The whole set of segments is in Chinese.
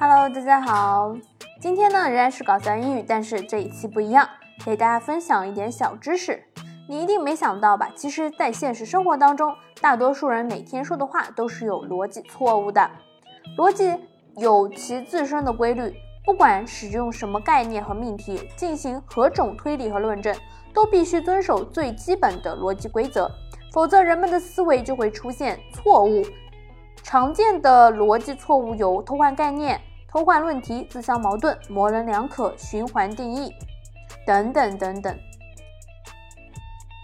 Hello，大家好，今天呢仍然是搞笑英语，但是这一期不一样，给大家分享一点小知识。你一定没想到吧？其实，在现实生活当中，大多数人每天说的话都是有逻辑错误的。逻辑有其自身的规律，不管使用什么概念和命题进行何种推理和论证，都必须遵守最基本的逻辑规则，否则人们的思维就会出现错误。常见的逻辑错误有偷换概念、偷换论题、自相矛盾、模棱两可、循环定义等等等等。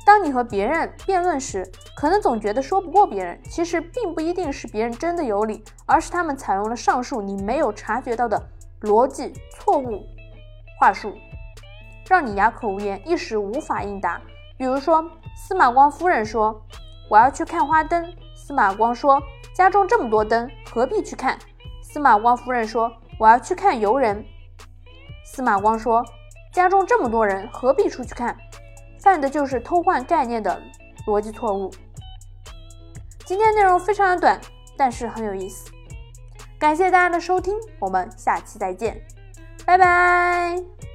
当你和别人辩论时，可能总觉得说不过别人，其实并不一定是别人真的有理，而是他们采用了上述你没有察觉到的逻辑错误话术，让你哑口无言，一时无法应答。比如说，司马光夫人说：“我要去看花灯。”司马光说。家中这么多灯，何必去看？司马光夫人说：“我要去看游人。”司马光说：“家中这么多人，何必出去看？”犯的就是偷换概念的逻辑错误。今天内容非常的短，但是很有意思。感谢大家的收听，我们下期再见，拜拜。